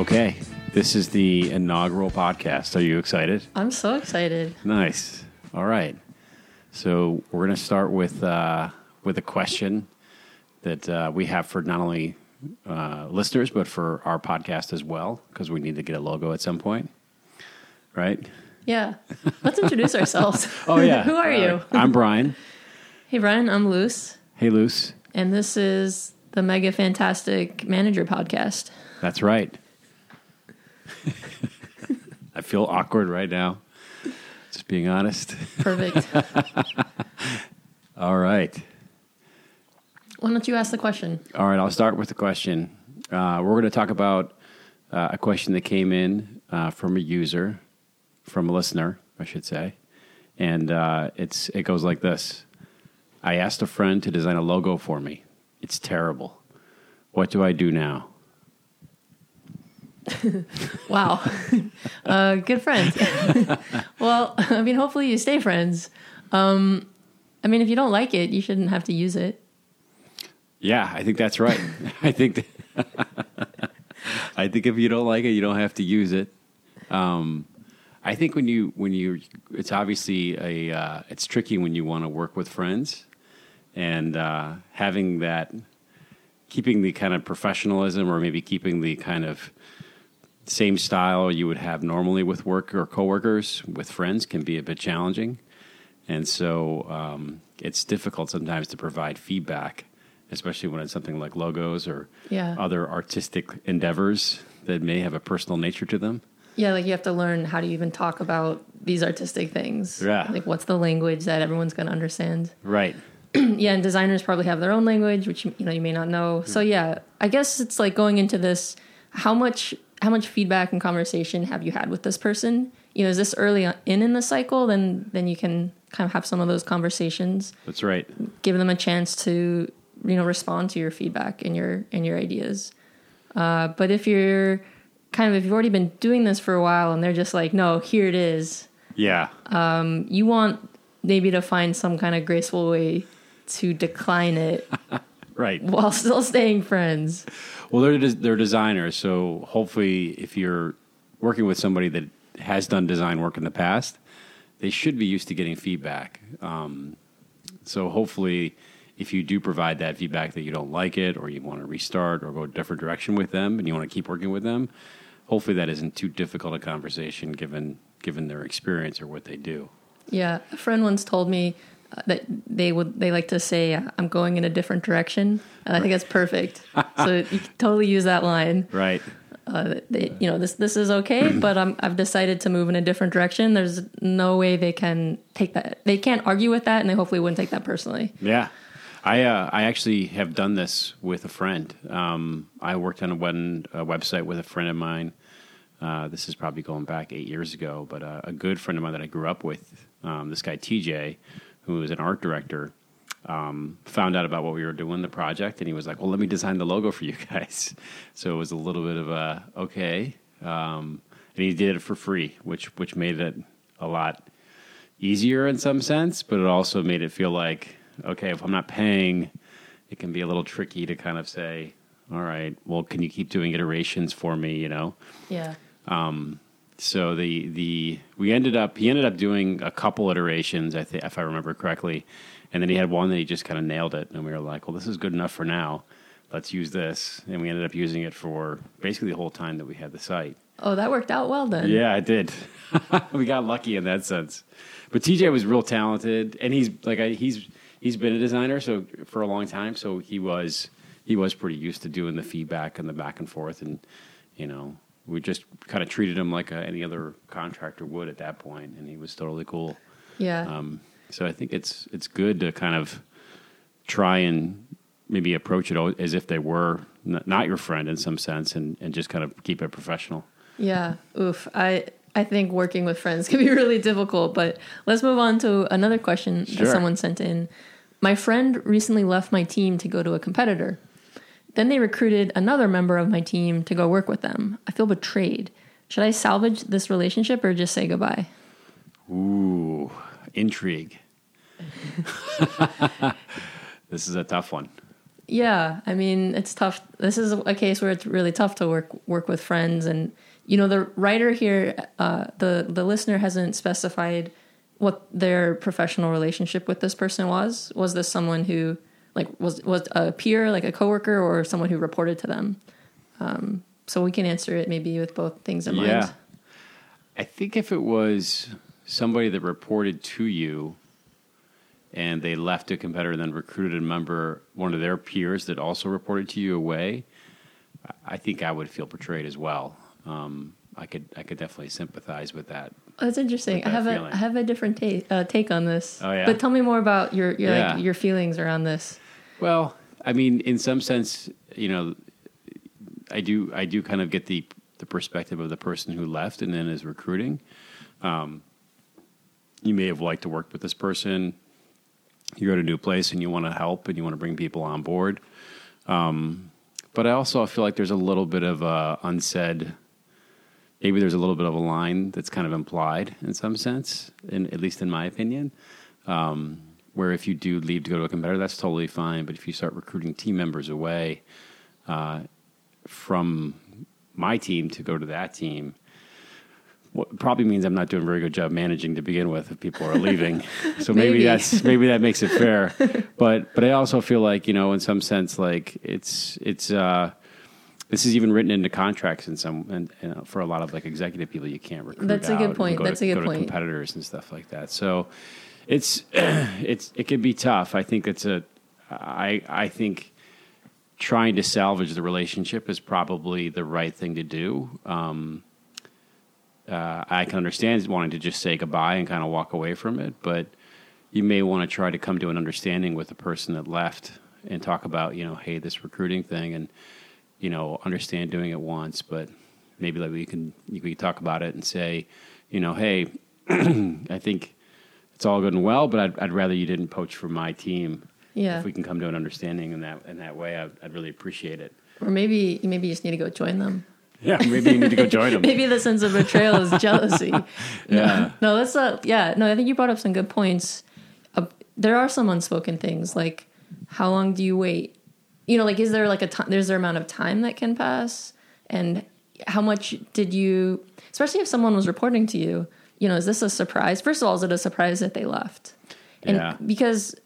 Okay, this is the inaugural podcast. Are you excited? I'm so excited. Nice. All right. So we're going to start with uh, with a question that uh, we have for not only uh, listeners but for our podcast as well, because we need to get a logo at some point, right? Yeah. Let's introduce ourselves. Oh yeah. Who are you? I'm Brian. Hey, Brian, I'm Lus, Hey, Lus. and this is the Mega Fantastic Manager Podcast. That's right. I feel awkward right now. Just being honest. Perfect. All right. Why don't you ask the question? All right, I'll start with the question. Uh, we're going to talk about uh, a question that came in uh, from a user, from a listener, I should say, and uh, it's it goes like this: I asked a friend to design a logo for me. It's terrible. What do I do now? Wow. uh, good friends. well, I mean, hopefully you stay friends. Um, I mean, if you don't like it, you shouldn't have to use it. Yeah, I think that's right. I think that I think if you don't like it, you don't have to use it. Um, I think when you when you it's obviously a uh, it's tricky when you want to work with friends and uh, having that keeping the kind of professionalism or maybe keeping the kind of same style you would have normally with work or coworkers with friends can be a bit challenging, and so um, it's difficult sometimes to provide feedback, especially when it's something like logos or Yeah. other artistic endeavors that may have a personal nature to them. Yeah, like you have to learn how to even talk about these artistic things. Yeah. Like, what's the language that everyone's going to understand? Right. yeah, and designers probably have their own language, which you know you may not know. So yeah, I guess it's like going into this. How much how much feedback and conversation have you had with this person? You know, is this early in in the cycle? Then then you can kind of have some of those conversations, That's right. give them a chance to you know respond to your feedback and your and your ideas. Uh, but if you're kind of if you've already been doing this for a while and they're just like, no, here it is, Yeah. you want maybe to find some kind of graceful way to decline it Right. while still staying friends. Well, they're des- they're designers, so hopefully, if you're working with somebody that has done design work in the past, they should be used to getting feedback. Um, so hopefully, if you do provide that feedback that you don't like it, or you want to restart, or go a different direction with them, and you want to keep working with them, hopefully that isn't too difficult a conversation given given their experience or what they do. Yeah, a friend once told me that they would they like to say I'm going in a different direction, and I think that's perfect. so you can totally use that line. Right. Uh, they, you know, this this is okay, but I'm, I've decided to move in a different direction. There's no way they can take that. They can't argue with that, and they hopefully wouldn't take that personally. Yeah, I uh, I actually have done this with a friend. Um, I worked on a, one, a website with a friend of mine. Uh, this is probably going back eight years ago, but uh, a good friend of mine that I grew up with, um, this guy TJ, who is an art director, um, found out about what we were doing the project, and he was like, "Well, let me design the logo for you guys." So it was a little bit of a okay, um, and he did it for free, which which made it a lot easier in some sense, but it also made it feel like, okay, if I'm not paying, it can be a little tricky to kind of say, all right, well, can you keep doing iterations for me, you know? Yeah. So the the we ended up he ended up doing a couple iterations, I think if I remember correctly, and then he had one that he just kind of nailed it, and we were like, well, this is good enough for now. Let's use this, and we ended up using it for basically the whole time that we had the site. Oh, that worked out well then. Yeah, I did. we got lucky in that sense. But TJ was real talented, and he's like I, he's he's been a designer so for a long time, so he was he was pretty used to doing the feedback and the back and forth, and you know we just kind of treated him like a, any other contractor would at that point, and he was totally cool. Yeah. Um, so I think it's it's good to kind of try and maybe approach it as if they were n- not your friend in some sense, and, and just kind of keep it professional. Yeah. Oof. I I think working with friends can be really difficult, but let's move on to another question Sure. that someone sent in. My friend recently left my team to go to a competitor. Then they recruited another member of my team to go work with them. I feel betrayed. Should I salvage this relationship or just say goodbye? Ooh, intrigue. this is a tough one. Yeah, I mean, it's tough. This is a case where it's really tough to work work with friends, and you know, the writer here, uh, the the listener hasn't specified what their professional relationship with this person was. Was this someone who like was was a peer, like a coworker, or someone who reported to them? Um, so we can answer it maybe with both things in Yeah. mind. I think if it was somebody that reported to you and they left a competitor and then recruited a member, one of their peers that also reported to you away, I think I would feel betrayed as well. Um, I could I could definitely sympathize with that. That's interesting. With I have feeling. a I have a different take uh, take on this. Oh, yeah? But tell me more about your your Yeah. like your feelings around this. Well, I mean, in some sense, you know, I do I do kind of get the the perspective of the person who left and then is recruiting. Um, you may have liked to work with this person. You go to a new place and you want to help and you want to bring people on board. Um, but I also feel like there's a little bit of uh, unsaid. Maybe there's a little bit of a line that's kind of implied in some sense, in, at least in my opinion where if you do leave to go to a competitor, that's totally fine. But if you start recruiting team members away uh, from my team to go to that team, what probably means I'm not doing a very good job managing to begin with if people are leaving. so maybe, Maybe. that's maybe that makes it fair. but but I also feel like you know in some sense like it's it's. Uh, this is even written into contracts in some, and, and for a lot of like executive people, you can't recruit. That's a good point. That's to, a good point. competitors and stuff like that. So, it's it's it can be tough. I think it's a I I think trying to salvage the relationship is probably the right thing to do. Um, uh, I can understand wanting to just say goodbye and kind of walk away from it, but you may want to try to come to an understanding with the person that left and talk about you know hey this recruiting thing and you know understand doing it once, but maybe like we can you can talk about it and say you know hey I think it's all good and well, but I'd, I'd rather you didn't poach for my team. Yeah. If we can come to an understanding in that in that way, I'd, I'd really appreciate it. Or maybe maybe you just need to go join them. Yeah, maybe you need to go join them. Maybe the sense of betrayal is jealousy. Yeah. No, that's a yeah. No, I think you brought up some good points. Uh, there are some unspoken things like how long do you wait? You know, like is there like a time? There's there amount of time that can pass, and how much did you? Especially if someone was reporting to you. You know, is this a surprise? First of all, is it a surprise that they left? And Yeah. because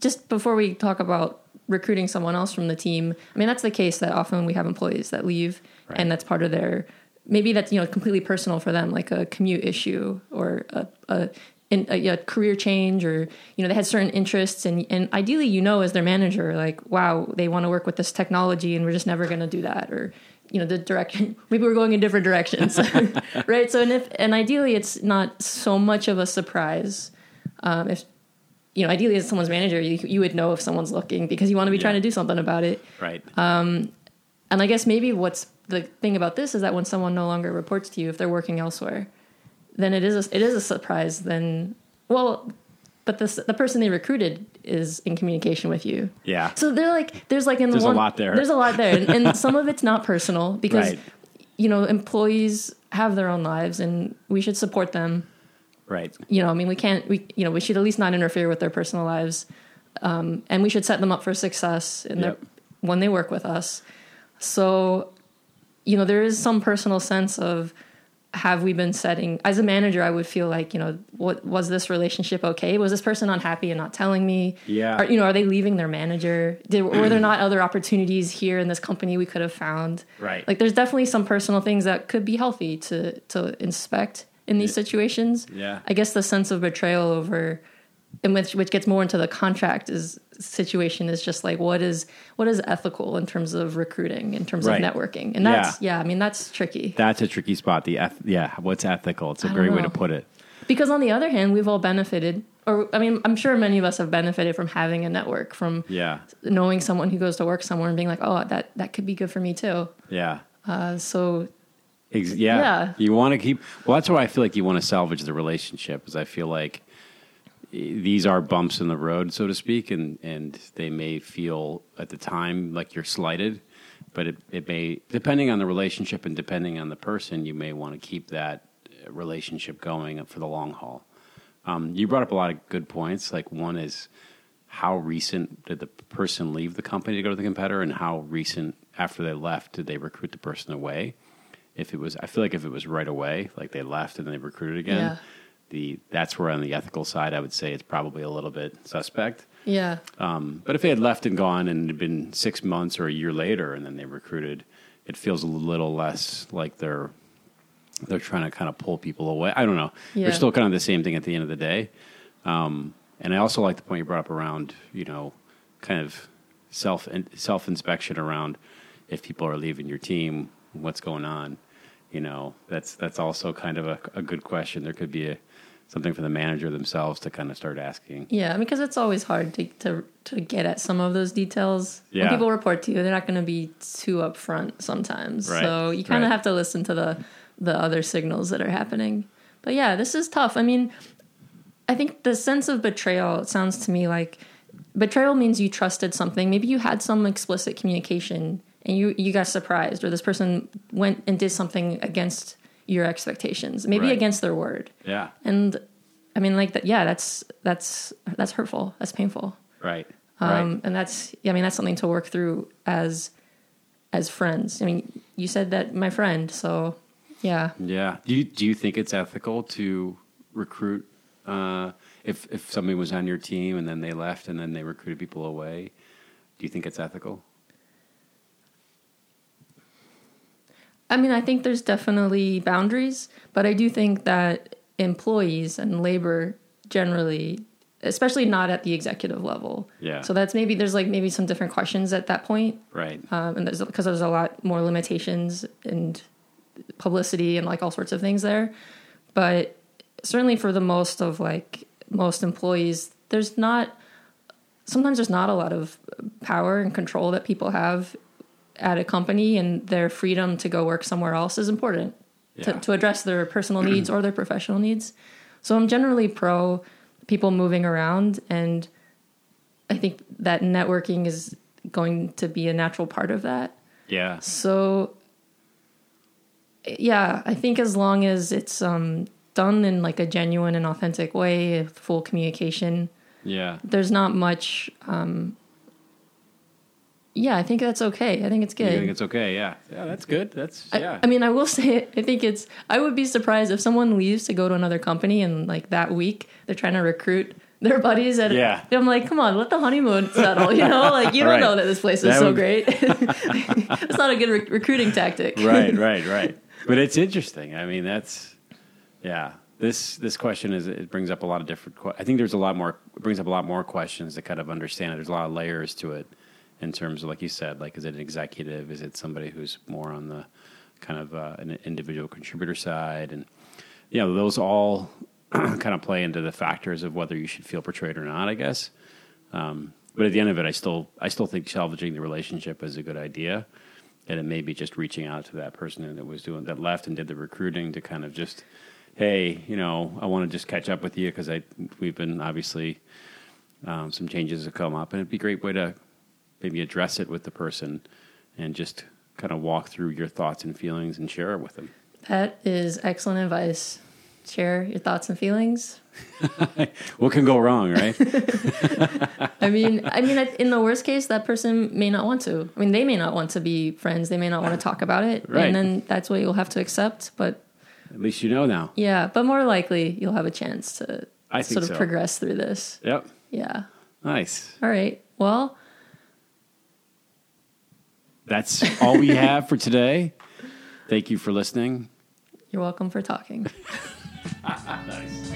just before we talk about recruiting someone else from the team, I mean that's the case that often we have employees that leave Right. and that's part of their maybe that's you know completely personal for them like a commute issue or a, a, in, a, a career change or you know they had certain interests and and ideally you know as their manager like wow they want to work with this technology and we're just never going to do that or you know the direction maybe we're going in different directions right so and if and ideally it's not so much of a surprise um, if you know ideally as someone's manager you, you would know if someone's looking because you want to be Yeah. trying to do something about it Right. and I guess maybe what's the thing about this is that when someone no longer reports to you, if they're working elsewhere, then it is a, it is a surprise. Then well, but the the person they recruited is in communication with you. yeah. So they're like there's like in the There's a one, lot there. There's a lot there, and, and some of it's not personal because Right. you know employees have their own lives, and we should support them Right. you know, I mean, we can't, we, you know, we should at least not interfere with their personal lives. Um, and we should set them up for success in their, when they work with us. So, you know, there is some personal sense of, have we been setting, as a manager, I would feel like, you know, what was this relationship okay? Was this person unhappy and not telling me? Yeah. Are, you know, are they leaving their manager? Did, were there not other opportunities here in this company we could have found? Right. Like, there's definitely some personal things that could be healthy to, to inspect in these situations. Yeah. I guess the sense of betrayal over, and which which gets more into the contract is situation is just like what is what is ethical in terms of recruiting, in terms Right. of networking, and that's yeah. I mean that's tricky That's a tricky spot. The eth- yeah, what's ethical? It's a great way to put it. because on the other hand, we've all benefited, or I mean, I'm sure many of us have benefited from having a network, from Yeah. knowing someone who goes to work somewhere and being like, oh, that that could be good for me too. Yeah. Uh, so Ex- yeah. Yeah. You want to keep. Well, that's why I feel like you want to salvage the relationship, is I feel like these are bumps in the road, so to speak, and and they may feel at the time like you're slighted, but it, it may depending on the relationship and depending on the person, you may want to keep that uh, relationship going for the long haul. Um, you brought up a lot of good points. Like one is how recent did the person leave the company to go to the competitor, and how recent after they left did they recruit the person away? If it was, I feel like if it was right away, like they left and they recruited again, Yeah. The that's where on the ethical side, I would say it's probably a little bit suspect. Yeah. Um, but if they had left and gone and it had been six months or a year later and then they recruited, it feels a little less like they're they're trying to kind of pull people away. I don't know. Yeah. They're still kind of the same thing at the end of the day. Um, and I also like the point you brought up around you know kind of self self inspection around if people are leaving your team, what's going on. You know, that's that's also kind of a, a good question. There could be a something for the manager themselves to kind of start asking. Yeah, because it's always hard to, to to get at some of those details. Yeah. When people report to you, they're not going to be too upfront sometimes. Right, So you kind of right. have to listen to the the other signals that are happening. But yeah, this is tough. I mean, I think the sense of betrayal sounds to me like betrayal means you trusted something. Maybe you had some explicit communication and you you got surprised or this person went and did something against your expectations. Maybe Right. against their word. Yeah. And I mean like that yeah, that's that's that's hurtful. That's painful. Right. Um, right. and that's yeah, I mean that's something to work through as as friends. I mean, you said that my friend, so yeah. Yeah. Do you do you think it's ethical to recruit uh, if if somebody was on your team and then they left and then they recruited people away? Do you think it's ethical? I mean, I think there's definitely boundaries, but I do think that employees and labor generally, especially not at the executive level. Yeah. So that's maybe there's like maybe some different questions at that point, Right. um, and there's because there's a lot more limitations and publicity and like all sorts of things there. But certainly for the most of like most employees, there's not sometimes there's not a lot of power and control that people have at a company and their freedom to go work somewhere else is important Yeah. to, to address their personal needs or their professional needs. So I'm generally pro people moving around and I think that networking is going to be a natural part of that. yeah. So yeah, I think as long as it's um, done in like a genuine and authentic way, full communication, Yeah. there's not much. Um, yeah, I think that's okay. I think it's good. You good. think it's okay? Yeah. Yeah. That's good. That's I, yeah. I mean, I will say, I think it's. I would be surprised if someone leaves to go to another company and like that week they're trying to recruit their buddies. and Yeah. I'm like, come on, let the honeymoon settle. You know, like you don't Right. know that this place is That so would- great. it's not a good re- recruiting tactic. right. Right. Right. But it's interesting. I mean, that's yeah. This this question is it brings up a lot of different. I think there's a lot more. It brings up a lot more questions to kind of understand it. There's a lot of layers to it in terms of like you said, like is it an executive? Is it somebody who's more on the kind of uh, an individual contributor side? And you know, those all kind of play into the factors of whether you should feel portrayed or not. I guess. Um, but at the end of it, I still I still think salvaging the relationship is a good idea, and it may be just reaching out to that person that was doing that left and did the recruiting to kind of just, hey, you know, I want to just catch up with you because I we've been obviously um, some changes have come up, and it'd be a great way to maybe address it with the person and just kind of walk through your thoughts and feelings and share it with them. That is excellent advice. Share your thoughts and feelings. What can go wrong, right? I mean, I mean, in the worst case, that person may not want to. I mean, they may not want to be friends. They may not want to talk about it, Right. and then that's what you'll have to accept. But At least you know now. yeah, but more likely, you'll have a chance to I sort of so. progress through this. Yep. Yeah. Nice. All right. Well, that's all we have for today. Thank you for listening. You're welcome for talking. nice.